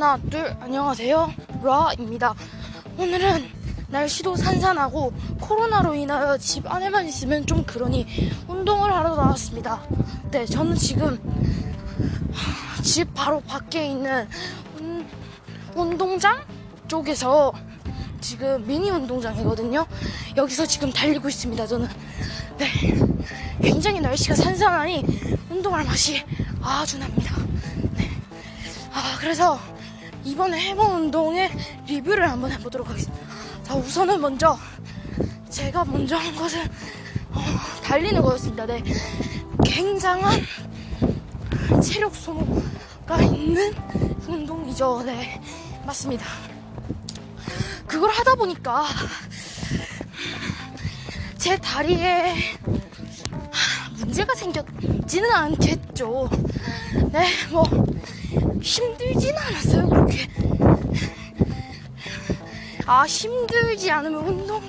하나, 둘, 안녕하세요. 라입니다. 오늘은 날씨도 산산하고 코로나로 인하여 집 안에만 있으면 좀 그러니 운동을 하러 나왔습니다. 네, 저는 지금 집 바로 밖에 있는 운, 운동장 쪽에서 지금 미니 운동장이거든요. 여기서 지금 달리고 있습니다. 저는 네, 굉장히 날씨가 산산하니 운동할 맛이 아주 납니다. 네. 아, 그래서 이번에 해본 운동의 리뷰를 한번 해보도록 하겠습니다. 자, 우선은 먼저 제가 먼저 한 것은 어, 달리는 거였습니다. 네. 굉장한 체력 소모가 있는 운동이죠. 네. 맞습니다. 그걸 하다 보니까 제 다리에 문제가 생겼지는 않겠죠. 네, 뭐 힘들진 않았어요 그렇게. 아 힘들지 않으면 운동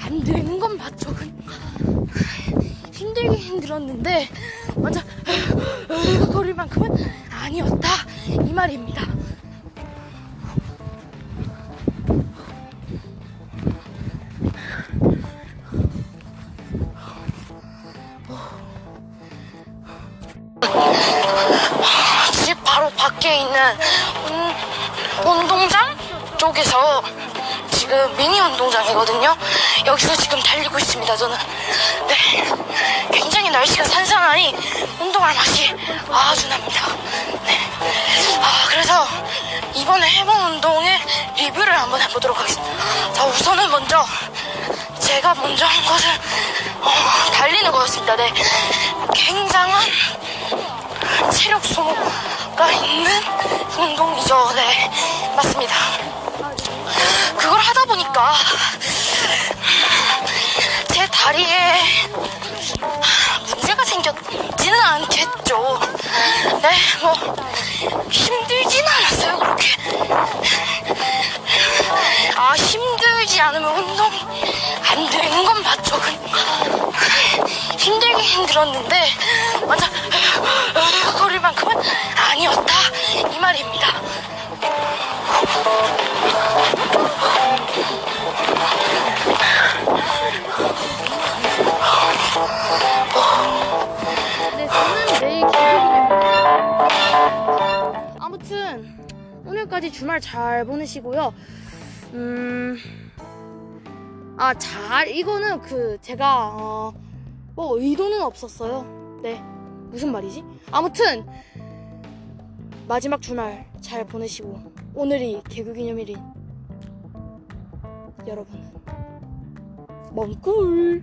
안 되는 건 맞죠. 그- 힘들긴 힘들었는데 완전 거릴 만큼은 아니었다 이 말입니다. 밖에 있는 운, 운동장 쪽에서 지금 미니 운동장이거든요. 여기서 지금 달리고 있습니다. 저는 네 굉장히 날씨가 산산하니 운동할 맛이 아주 납니다. 네. 아 그래서 이번에 해본 운동의 리뷰를 한번 해보도록 하겠습니다. 자 우선은 먼저 제가 먼저 한 것은 어, 달리는 거였습니다. 네 굉장한 체력 소모 가 있는 운동 이죠. 네, 맞습니다. 그걸 하다 보니까 제 다리에 문제가 생겼지는 않겠죠. 네, 뭐 힘들진 않았어요. 그렇게. 아 힘들지 않으면 운동 안 되는 건 맞죠. 그- 힘들긴 힘들었는데 완전 거릴 만큼은 아니었다 이 말입니다. 네, 저는 내일 개국이네요. 아무튼 오늘까지 주말 잘 보내시고요. 음, 아, 잘 이거는 그 제가 어, 뭐 의도는 없었어요. 네, 무슨 말이지? 아무튼 마지막 주말 잘 보내시고 오늘이 개국기념일인 여러분 먼 꿀.